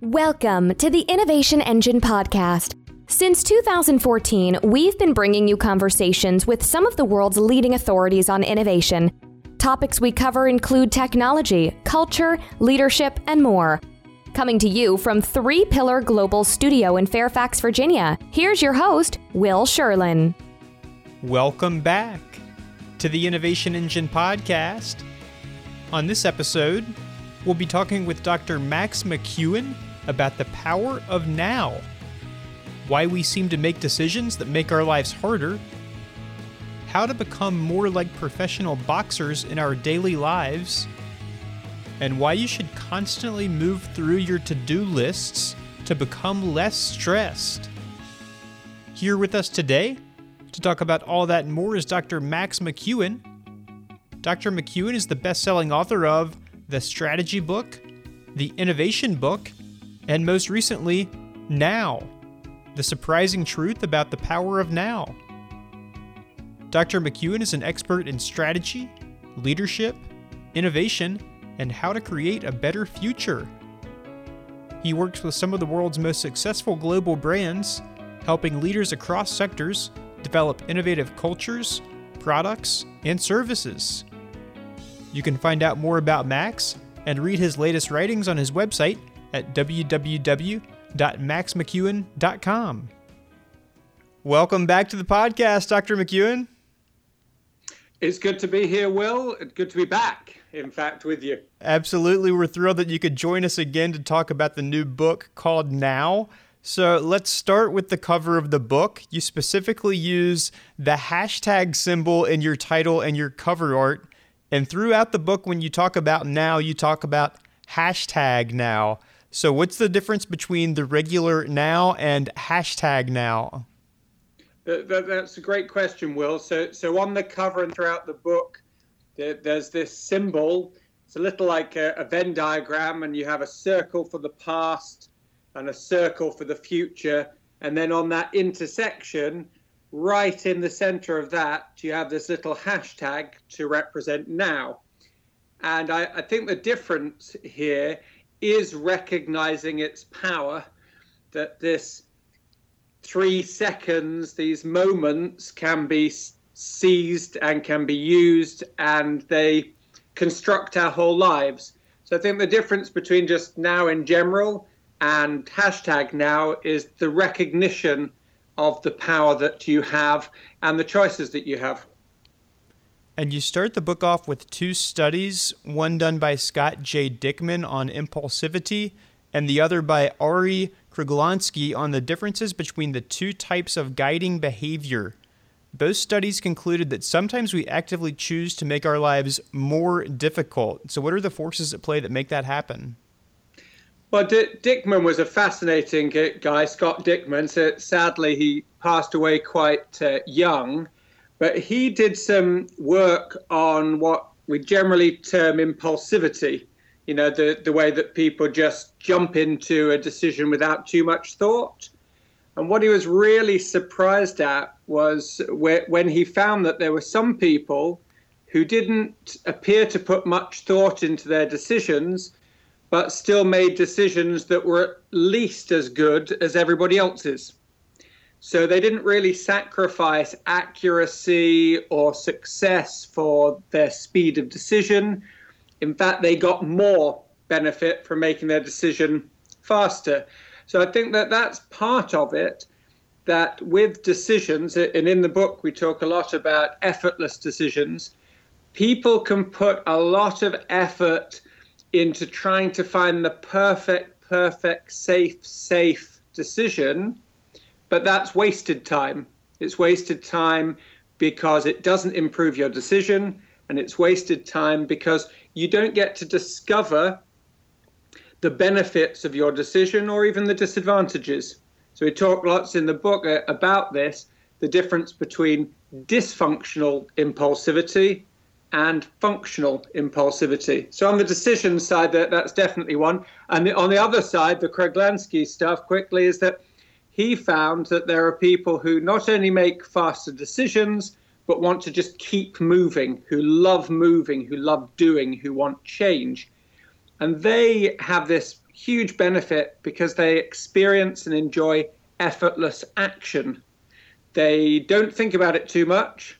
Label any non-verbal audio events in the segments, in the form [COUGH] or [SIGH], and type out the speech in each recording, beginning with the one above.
Welcome to the Innovation Engine Podcast. Since 2014, we've been bringing you conversations with some of the world's leading authorities on innovation. Topics we cover include technology, culture, leadership, and more. Coming to you from Three Pillar Global Studio in Fairfax, Virginia, here's your host, Will Sherlin. Welcome back to the Innovation Engine Podcast. On this episode, we'll be talking with Dr. Max McKeown about the power of now, why we seem to make decisions that make our lives harder, how to become more like professional boxers in our daily lives, and why you should constantly move through your to do lists to become less stressed. Here with us today to talk about all that and more is Dr. Max McKeown. Dr. McKeown is the best selling author of The Strategy Book, The Innovation Book, and most recently, Now The Surprising Truth About the Power of Now. Dr. McKeown is an expert in strategy, leadership, innovation, and how to create a better future. He works with some of the world's most successful global brands, helping leaders across sectors develop innovative cultures, products, and services. You can find out more about Max and read his latest writings on his website at www.maxmckeown.com. Welcome back to the podcast, Dr. McKeown. It's good to be here, Will. It's good to be back, in fact, with you. Absolutely. We're thrilled that you could join us again to talk about the new book called Now. So let's start with the cover of the book. You specifically use the hashtag symbol in your title and your cover art. And throughout the book, when you talk about now, you talk about hashtag now. So, what's the difference between the regular now and hashtag now? that's a great question, Will. So, so on the cover and throughout the book, there's this symbol. It's a little like a, a Venn diagram, and you have a circle for the past and a circle for the future. And then on that intersection, right in the center of that, you have this little hashtag to represent now. And I, I think the difference here is recognizing its power that this three seconds, these moments can be seized and can be used and they construct our whole lives. So I think the difference between just now in general and hashtag now is the recognition of the power that you have and the choices that you have. And you start the book off with two studies, one done by Scott J. Dickman on impulsivity, and the other by Ari Kruglanski on the differences between the two types of guiding behavior. Both studies concluded that sometimes we actively choose to make our lives more difficult. So, what are the forces at play that make that happen? Well, D- Dickman was a fascinating guy, Scott Dickman. So sadly, he passed away quite uh, young, but he did some work on what we generally term impulsivity. You know, the, the way that people just jump into a decision without too much thought. And what he was really surprised at was when he found that there were some people who didn't appear to put much thought into their decisions but still made decisions that were at least as good as everybody else's. So they didn't really sacrifice accuracy or success for their speed of decision. In fact, they got more benefit from making their decision faster. So I think that that's part of it. That with decisions, and in the book we talk a lot about effortless decisions, people can put a lot of effort into trying to find the perfect, perfect, safe, safe decision, but that's wasted time. It's wasted time because it doesn't improve your decision, and it's wasted time because you don't get to discover the benefits of your decision or even the disadvantages. So, we talk lots in the book uh, about this the difference between dysfunctional impulsivity and functional impulsivity. So on the decision side, that, that's definitely one. And the, on the other side, the Kruglanski stuff quickly is that he found that there are people who not only make faster decisions, but want to just keep moving, who love moving, who love doing, who want change. And they have this huge benefit because they experience and enjoy effortless action. They don't think about it too much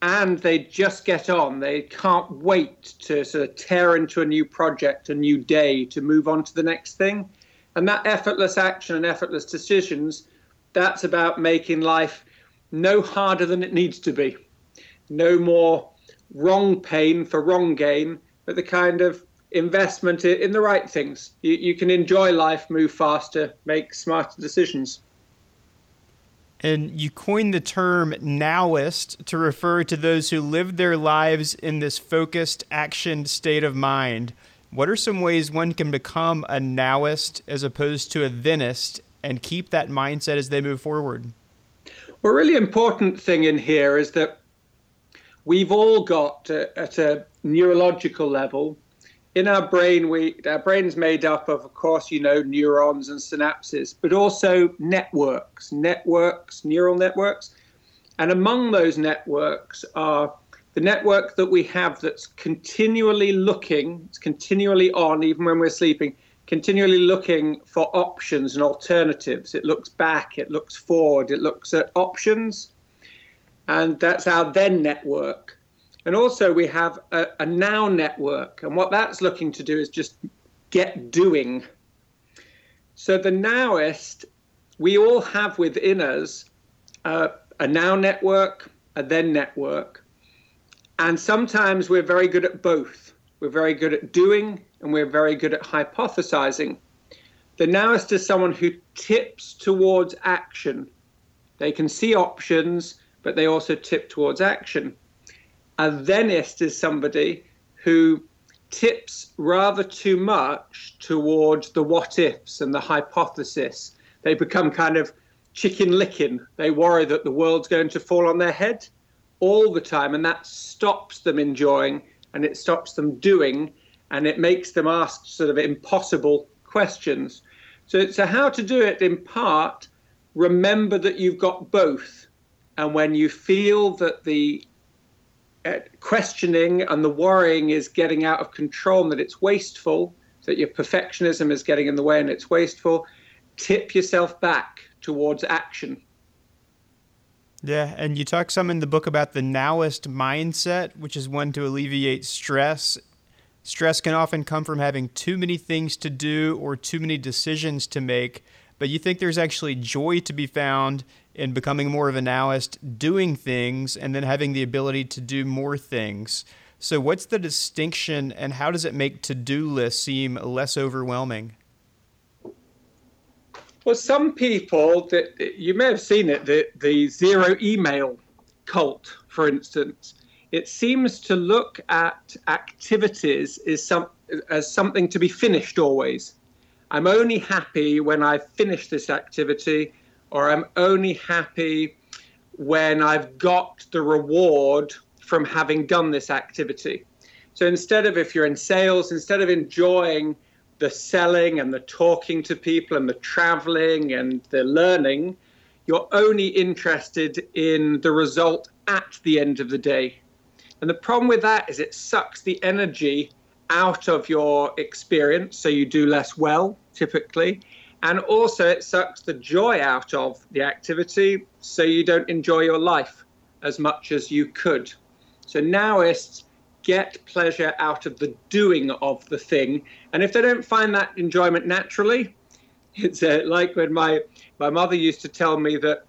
and they just get on. They can't wait to sort of tear into a new project, a new day, to move on to the next thing. And that effortless action and effortless decisions, that's about making life no harder than it needs to be. No more wrong pain for wrong gain, but the kind of investment in the right things. You, you can enjoy life, move faster, make smarter decisions. And you coined the term nowist to refer to those who live their lives in this focused, action state of mind. What are some ways one can become a nowist as opposed to a thenist and keep that mindset as they move forward? Well, a really important thing in here is that we've all got, at a neurological level, in our brain, we our brain's made up of, of course, you know, neurons and synapses, but also networks, networks, neural networks, and among those networks are the network that we have that's continually looking, it's continually on, even when we're sleeping, continually looking for options and alternatives. It looks back, it looks forward, it looks at options, and that's our then network. And also, we have a, a now network. And what that's looking to do is just get doing. So, the nowist, we all have within us uh, a now network, a then network. And sometimes we're very good at both. We're very good at doing and we're very good at hypothesizing. The nowist is someone who tips towards action. They can see options, but they also tip towards action. A thenist is somebody who tips rather too much towards the what ifs and the hypothesis. They become kind of Chicken Licken. They worry that the world's going to fall on their head all the time, and that stops them enjoying and it stops them doing and it makes them ask sort of impossible questions. So, so how to do it in part, remember that you've got both. And when you feel that the uh, questioning and the worrying is getting out of control and that it's wasteful, that your perfectionism is getting in the way and it's wasteful, tip yourself back towards action. Yeah, and you talk some in the book about the nowist mindset, which is one to alleviate stress. Stress can often come from having too many things to do or too many decisions to make, but you think there's actually joy to be found in becoming more of a nowist, doing things, and then having the ability to do more things. So, what's the distinction, and how does it make to do lists seem less overwhelming? Well, some people that you may have seen it, the, the zero email cult, for instance, it seems to look at activities as, some, as something to be finished always. I'm only happy when I've finished this activity or I'm only happy when I've got the reward from having done this activity. So instead of if you're in sales, instead of enjoying the selling and the talking to people and the traveling and the learning, you're only interested in the result at the end of the day. And the problem with that is it sucks the energy out of your experience, so you do less well typically. And also, it sucks the joy out of the activity, so you don't enjoy your life as much as you could. So, nowists get pleasure out of the doing of the thing. And if they don't find that enjoyment naturally, [LAUGHS] it's uh, like when my, my mother used to tell me that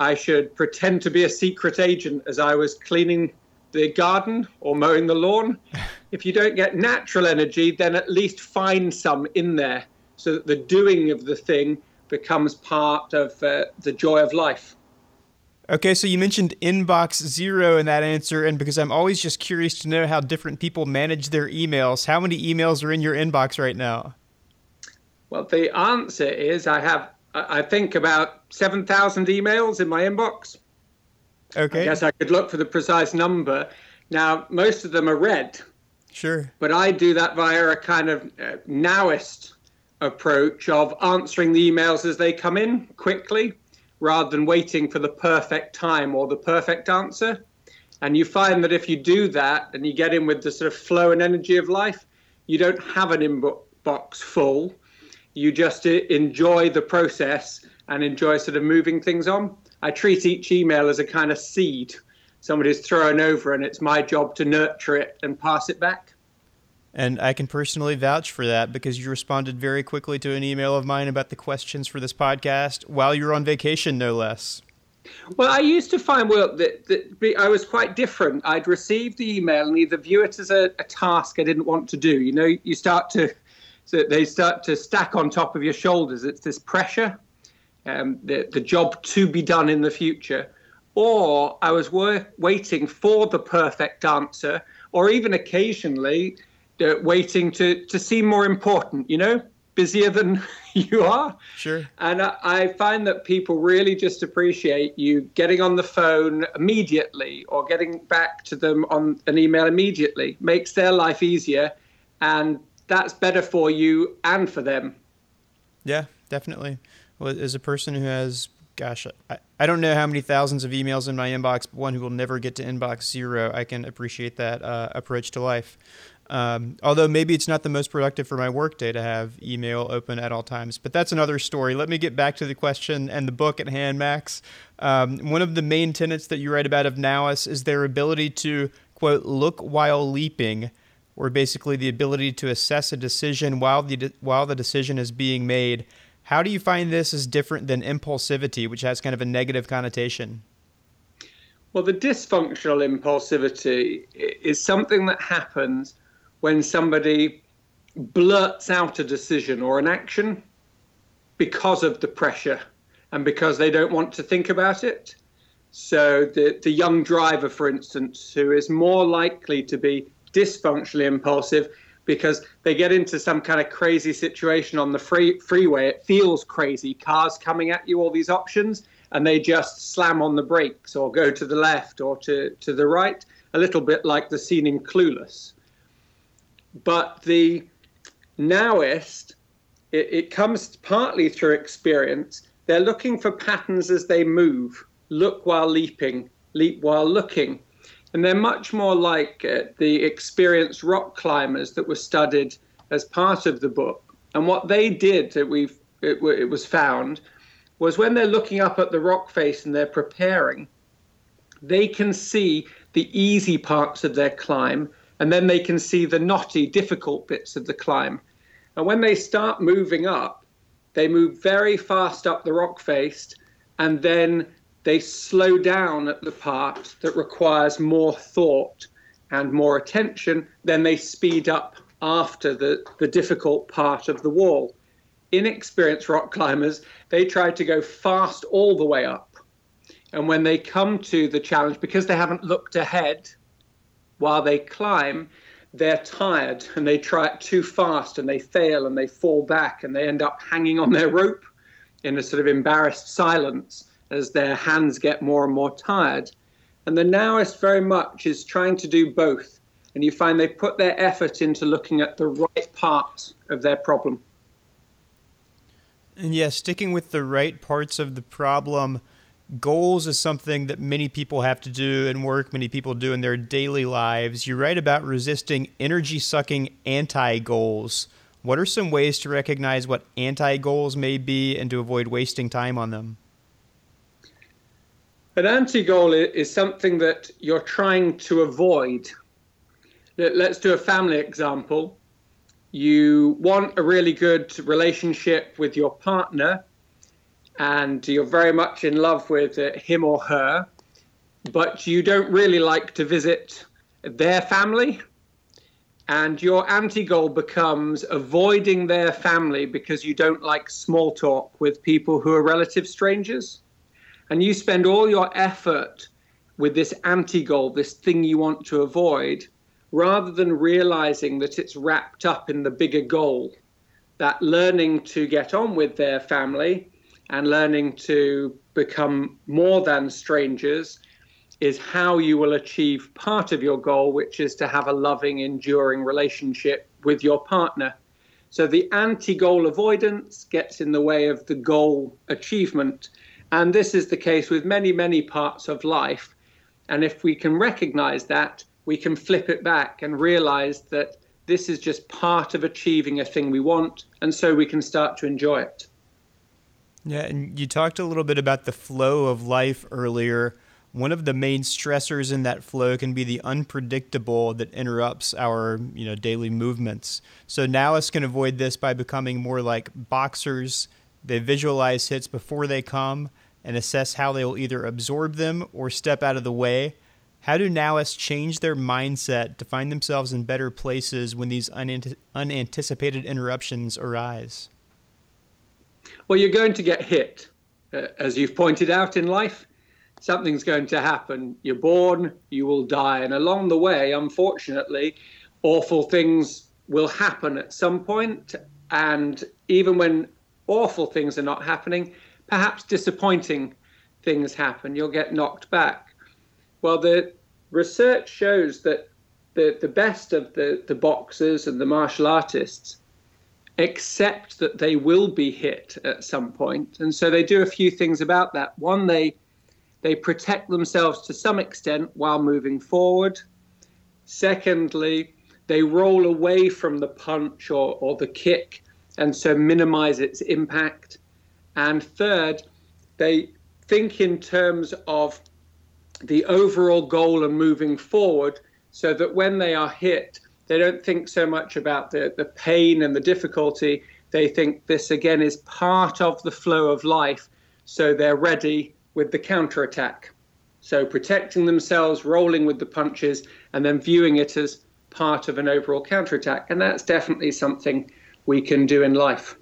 I should pretend to be a secret agent as I was cleaning the garden or mowing the lawn. [LAUGHS] if you don't get natural energy, then at least find some in there so that the doing of the thing becomes part of uh, the joy of life. Okay, so you mentioned inbox zero in that answer, and because I'm always just curious to know how different people manage their emails, how many emails are in your inbox right now? Well, the answer is I have, I think, about 7,000 emails in my inbox. Okay. I guess I could look for the precise number. Now, most of them are read. Sure. But I do that via a kind of uh, nowist approach of answering the emails as they come in quickly rather than waiting for the perfect time or the perfect answer. And you find that if you do that and you get in with the sort of flow and energy of life, you don't have an inbox full. You just uh, enjoy the process and enjoy sort of moving things on. I treat each email as a kind of seed somebody's thrown over, and it's my job to nurture it and pass it back. And I can personally vouch for that because you responded very quickly to an email of mine about the questions for this podcast while you were on vacation, no less. Well, I used to find well that, that I was quite different. I'd receive the email and either view it as a, a task I didn't want to do. You know, you start to so they start to stack on top of your shoulders. It's this pressure, um, the the job to be done in the future, or I was waiting for the perfect answer, or even occasionally waiting to to seem more important. You know, busier than [LAUGHS] you are. Sure. And I, I, find that people really just appreciate you getting on the phone immediately or getting back to them on an email immediately. Makes their life easier, and that's better for you and for them. Yeah, definitely. Well, as a person who has, gosh, I, I don't know how many thousands of emails in my inbox, but one who will never get to inbox zero, I can appreciate that uh, approach to life. Um, although maybe it's not the most productive for my workday to have email open at all times, but that's another story. Let me get back to the question and the book at hand, Max. Um, one of the main tenets that you write about of Nowists is their ability to, quote, look while leaping, or basically the ability to assess a decision while the, de- while the decision is being made. How do you find this is different than impulsivity, which has kind of a negative connotation? Well, the dysfunctional impulsivity is something that happens when somebody blurts out a decision or an action because of the pressure and because they don't want to think about it. So, the, the young driver, for instance, who is more likely to be dysfunctionally impulsive because they get into some kind of crazy situation on the free, freeway. It feels crazy, cars coming at you, all these options, and they just slam on the brakes or go to the left or to, to the right, a little bit like the scene in Clueless. But the nowist, it, it comes partly through experience. They're looking for patterns as they move, look while leaping, leap while looking. And they're much more like uh, the experienced rock climbers that were studied as part of the book. And what they did that we've it, it was found was when they're looking up at the rock face and they're preparing, they can see the easy parts of their climb and then they can see the knotty, difficult bits of the climb. And when they start moving up, they move very fast up the rock face, and then they slow down at the part that requires more thought and more attention. Then they speed up after the, the difficult part of the wall. Inexperienced rock climbers, they try to go fast all the way up. And when they come to the challenge, because they haven't looked ahead, while they climb, they're tired and they try it too fast and they fail and they fall back and they end up hanging on their rope in a sort of embarrassed silence as their hands get more and more tired. And the nowist very much is trying to do both. And you find they put their effort into looking at the right parts of their problem. And yeah, sticking with the right parts of the problem goals is something that many people have to do and work many people do in their daily lives. You write about resisting energy sucking anti goals. What are some ways to recognize what anti goals may be and to avoid wasting time on them? An anti goal is something that you're trying to avoid. Let's do a family example. You want a really good relationship with your partner, and you're very much in love with him or her, but you don't really like to visit their family. And your anti goal becomes avoiding their family because you don't like small talk with people who are relative strangers. And you spend all your effort with this anti goal, this thing you want to avoid, rather than realizing that it's wrapped up in the bigger goal. That learning to get on with their family and learning to become more than strangers is how you will achieve part of your goal, which is to have a loving, enduring relationship with your partner. So the anti goal avoidance gets in the way of the goal achievement. And this is the case with many, many parts of life. And if we can recognize that, we can flip it back and realize that This is just part of achieving a thing we want, and so we can start to enjoy it. Yeah, and you talked a little bit about the flow of life earlier. One of the main stressors in that flow can be the unpredictable that interrupts our, you know, daily movements. So Nowists can avoid this by becoming more like boxers. They visualize hits before they come and assess how they will either absorb them or step out of the way. How do Nowists change their mindset to find themselves in better places when these unanticipated interruptions arise? Well, you're going to get hit. Uh, as you've pointed out in life, something's going to happen. You're born, you will die. And along the way, unfortunately, awful things will happen at some point. And even when awful things are not happening, perhaps disappointing things happen. You'll get knocked back. Well, the research shows that the, the best of the, the boxers and the martial artists accept that they will be hit at some point. And so they do a few things about that. One, they they protect themselves to some extent while moving forward. Secondly, they roll away from the punch or, or the kick and so minimize its impact. And third, they think in terms of the overall goal and moving forward so that when they are hit, they don't think so much about the, the pain and the difficulty. They think this again is part of the flow of life, so they're ready with the counterattack. So protecting themselves, rolling with the punches, and then viewing it as part of an overall counterattack. And that's definitely something we can do in life.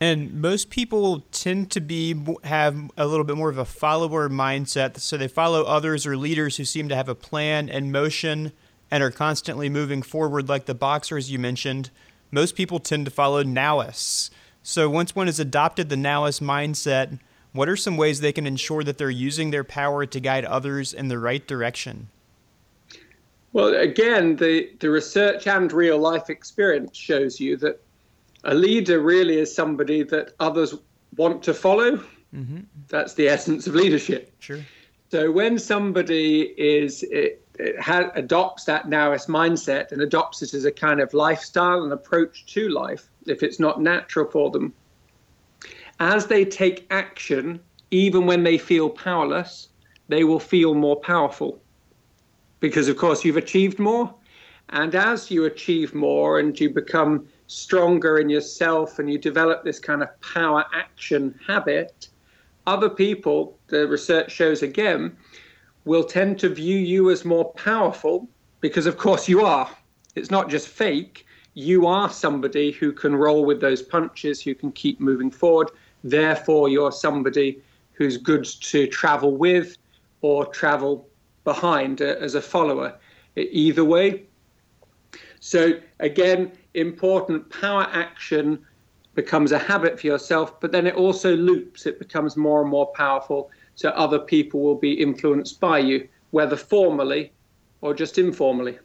And most people tend to be have a little bit more of a follower mindset, so they follow others or leaders who seem to have a plan and motion and are constantly moving forward, like the boxers you mentioned. Most people tend to follow Nowists. So once one has adopted the Nowist mindset, what are some ways they can ensure that they're using their power to guide others in the right direction? Well, again, the, the research and real life experience shows you that a leader really is somebody that others want to follow. Mm-hmm. That's the essence of leadership. Sure. So when somebody is it ha- adopts that Nowist mindset and adopts it as a kind of lifestyle and approach to life, if it's not natural for them, as they take action, even when they feel powerless, they will feel more powerful. Because, of course, you've achieved more. And as you achieve more and you become stronger in yourself and you develop this kind of power action habit, other people, the research shows again, will tend to view you as more powerful because, of course, you are. It's not just fake. You are somebody who can roll with those punches, who can keep moving forward. Therefore, you're somebody who's good to travel with or travel behind uh, as a follower. Either way, so again, important power action becomes a habit for yourself, but then it also loops. It becomes more and more powerful. So other people will be influenced by you, whether formally or just informally.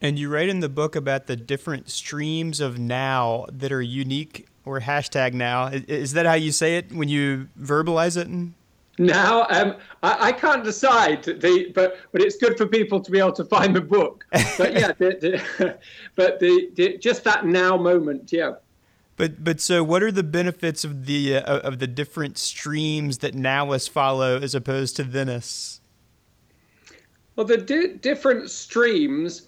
And you write in the book about the different streams of now that are unique or hashtag now. Is that how you say it when you verbalize it? Now, um, I, I, can't decide, the, but but it's good for people to be able to find the book. But yeah, [LAUGHS] the, the, [LAUGHS] but the, the, just that now moment, yeah. But but so, what are the benefits of the uh, of the different streams that Nowists follow as opposed to Thenists? Well, the di- different streams.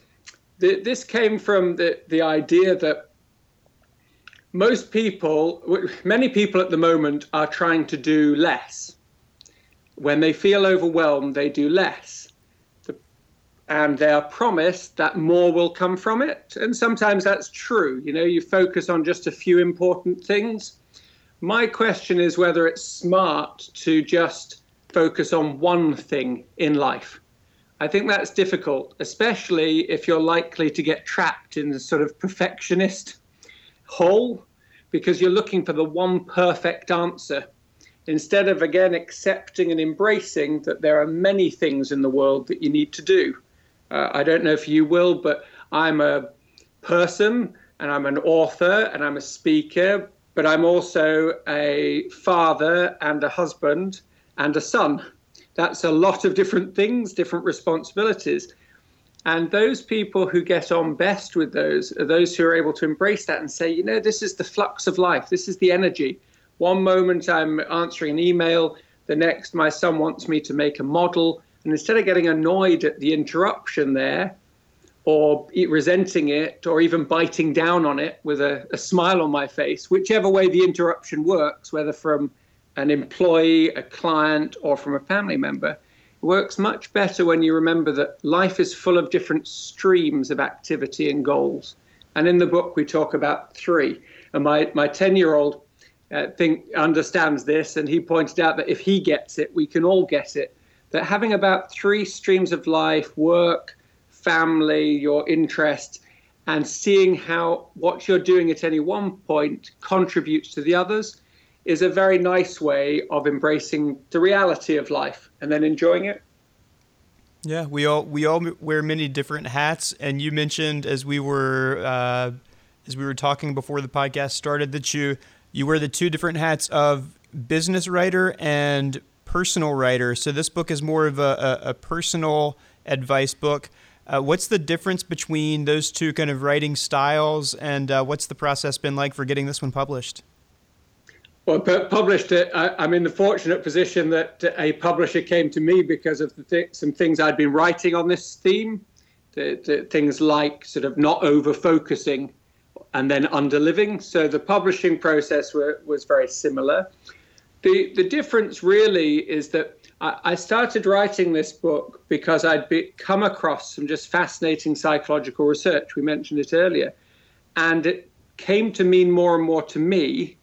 this came from the the idea that most people, many people at the moment, are trying to do less when they feel overwhelmed, they do less. And they are promised that more will come from it. And sometimes that's true. You know, you focus on just a few important things. My question is whether it's smart to just focus on one thing in life. I think that's difficult, especially if you're likely to get trapped in the sort of perfectionist hole because you're looking for the one perfect answer instead of again accepting and embracing that there are many things in the world that you need to do. Uh, I don't know if you will, but I'm a person and I'm an author and I'm a speaker, but I'm also a father and a husband and a son. That's a lot of different things, different responsibilities. And those people who get on best with those are those who are able to embrace that and say, you know, this is the flux of life, this is the energy. One moment I'm answering an email, the next my son wants me to make a model. And instead of getting annoyed at the interruption there, or resenting it, or even biting down on it with a, a smile on my face, whichever way the interruption works, whether from an employee, a client, or from a family member, works much better when you remember that life is full of different streams of activity and goals. And in the book, we talk about three. And my, my 10 year old uh, think understands this, and he pointed out that if he gets it, we can all get it. That having about three streams of life work, family, your interest, and seeing how what you're doing at any one point contributes to the others is a very nice way of embracing the reality of life and then enjoying it. Yeah, we all we all wear many different hats, and you mentioned as we were uh, as we were talking before the podcast started that you you wear the two different hats of business writer and personal writer. So this book is more of a, a, a personal advice book. Uh, what's the difference between those two kind of writing styles, and uh, what's the process been like for getting this one published? Well, published it. I, am in the fortunate position that a publisher came to me because of th- some things I'd been writing on this theme. The, the things like sort of not over focusing and then underliving. So the publishing process were, was very similar. The, the difference really is that I, I started writing this book because I'd be, come across some just fascinating psychological research. We mentioned it earlier. And it came to mean more and more to me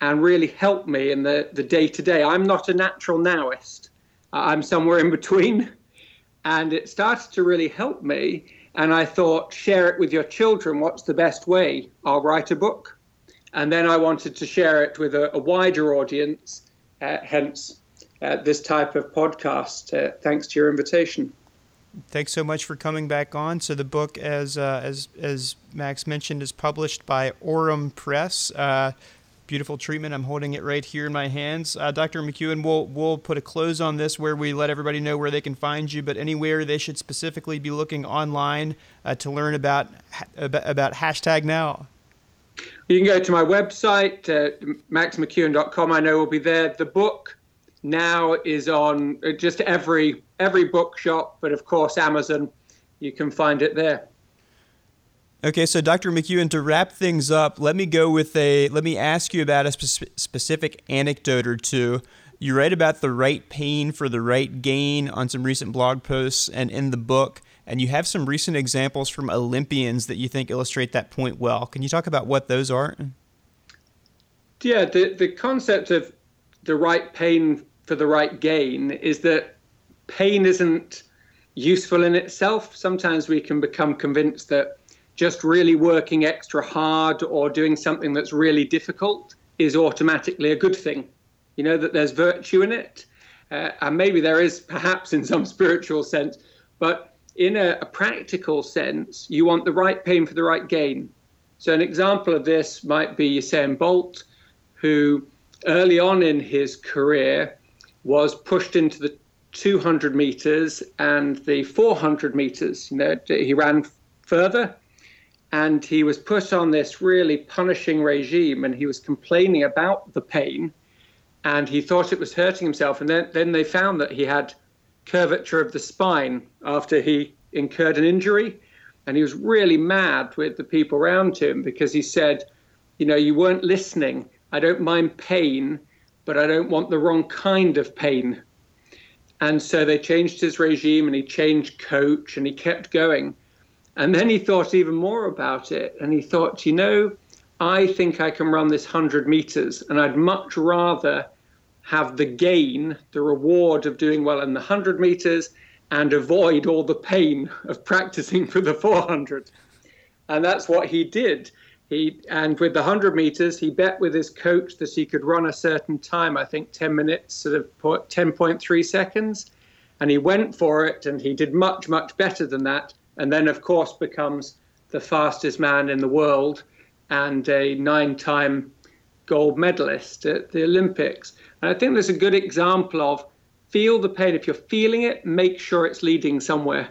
and really helped me in the, the day-to-day. I'm not a natural nowist. I'm somewhere in between. And it started to really help me and I thought, share it with your children. What's the best way? I'll write a book. And then I wanted to share it with a, a wider audience, uh, hence uh, this type of podcast. Uh, thanks to your invitation. Thanks so much for coming back on. So the book, as uh, as as Max mentioned, is published by Aurum Press. Uh, beautiful treatment. I'm holding it right here in my hands. Uh, Dr. McKeown, we'll, we'll put a close on this where we let everybody know where they can find you, but anywhere they should specifically be looking online uh, to learn about, about, about hashtag now. You can go to my website, uh, maxmckeown.com. I know will be there. The book now is on uh, just every every bookshop, but of course Amazon. You can find it there. Okay, so Dr. McKeown, to wrap things up, let me go with a let me ask you about a spe- specific anecdote or two. You write about the right pain for the right gain on some recent blog posts and in the book, and you have some recent examples from Olympians that you think illustrate that point well. Can you talk about what those are? Yeah, the, the concept of the right pain for the right gain is that pain isn't useful in itself. Sometimes we can become convinced that just really working extra hard or doing something that's really difficult is automatically a good thing. You know, that there's virtue in it. Uh, and maybe there is perhaps in some [LAUGHS] spiritual sense, but in a, a practical sense, you want the right pain for the right gain. So, an example of this might be Usain Bolt, who early on in his career was pushed into the 200 meters and the 400 meters. You know, he ran further and he was put on this really punishing regime and he was complaining about the pain and he thought it was hurting himself and then, then they found that he had curvature of the spine after he incurred an injury. And he was really mad with the people around him because he said you know you weren't listening. I don't mind pain but i don't want the wrong kind of pain. And so they changed his regime and he changed coach and he kept going. And then he thought even more about it and he thought, you know, I think I can run this 100 meters and I'd much rather have the gain, the reward of doing well in the 100 meters and avoid all the pain of practicing for the 400. And that's what he did. He, and with the 100 meters, he bet with his coach that he could run a certain time, I think 10 minutes, sort of 10.3 seconds. And he went for it and he did much, much better than that and then, of course, becomes the fastest man in the world and a nine time gold medalist at the Olympics. And I think there's a good example of feel the pain. If you're feeling it, make sure it's leading somewhere.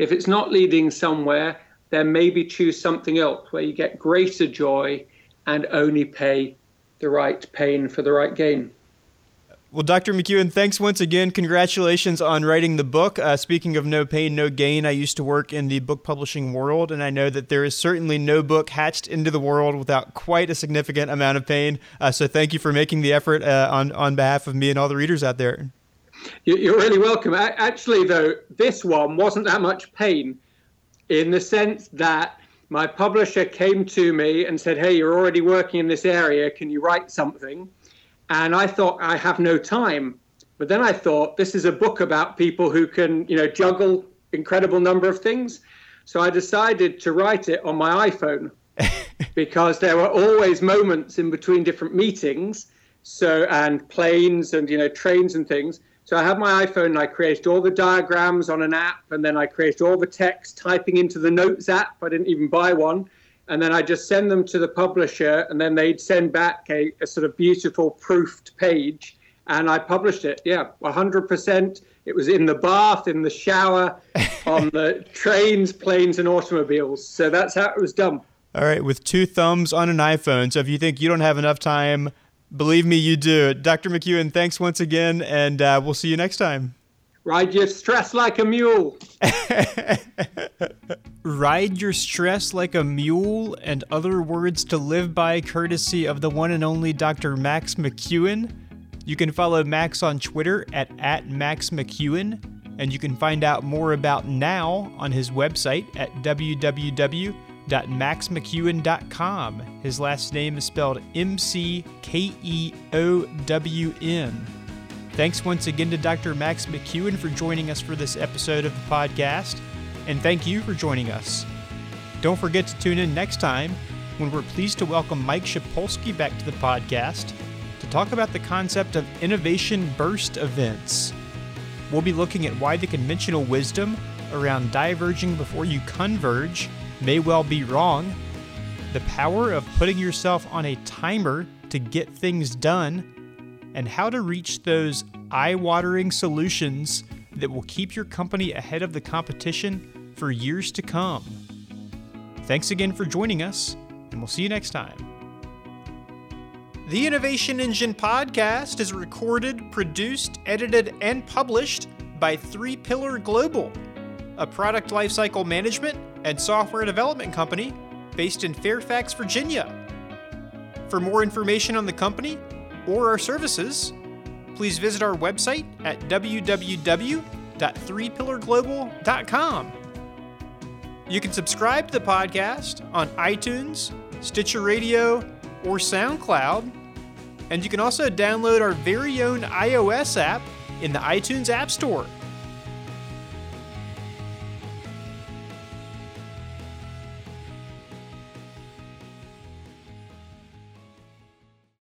If it's not leading somewhere, then maybe choose something else where you get greater joy and only pay the right pain for the right gain. Well, Dr. McKeown, thanks once again. Congratulations on writing the book. Uh, speaking of no pain, no gain, I used to work in the book publishing world, and I know that there is certainly no book hatched into the world without quite a significant amount of pain. Uh, so thank you for making the effort uh, on, on behalf of me and all the readers out there. You're really welcome. Actually, though, this one wasn't that much pain in the sense that my publisher came to me and said, Hey, you're already working in this area. Can you write something? And I thought, I have no time. But then I thought, this is a book about people who can, you know, juggle incredible number of things. So I decided to write it on my iPhone [LAUGHS] because there were always moments in between different meetings. So, and planes and, you know, trains and things. So I had my iPhone and I created all the diagrams on an app, and then I created all the text typing into the Notes app. I didn't even buy one. And then I just send them to the publisher, and then they'd send back a, a sort of beautiful proofed page. And I published it. Yeah, 100%. It was in the bath, in the shower, [LAUGHS] on the trains, planes, and automobiles. So that's how it was done. All right, with two thumbs on an iPhone. So if you think you don't have enough time Believe me, you do. Dr. McKeown, thanks once again, and uh, we'll see you next time. Ride your stress like a mule. [LAUGHS] Ride your stress like a mule, and other words to live by, courtesy of the one and only Dr. Max McKeown. You can follow Max on Twitter at, at Max McKeown, and you can find out more about Now on his website at www.maxmckeown.com. His last name is spelled M C K E O W N. Thanks once again to Dr. Max McKeown for joining us for this episode of the podcast, and thank you for joining us. Don't forget to tune in next time when we're pleased to welcome Mike Shapolsky back to the podcast to talk about the concept of innovation burst events. We'll be looking at why the conventional wisdom around diverging before you converge may well be wrong. The power of putting yourself on a timer to get things done, and how to reach those eye watering solutions that will keep your company ahead of the competition for years to come. Thanks again for joining us, and we'll see you next time. The Innovation Engine podcast is recorded, produced, edited, and published by Three Pillar Global, a product lifecycle management and software development company based in Fairfax, Virginia. For more information on the company or our services, please visit our website at www.threepillarglobal.com. You can subscribe to the podcast on iTunes, Stitcher Radio, or SoundCloud, and you can also download our very own iOS app in the iTunes App Store.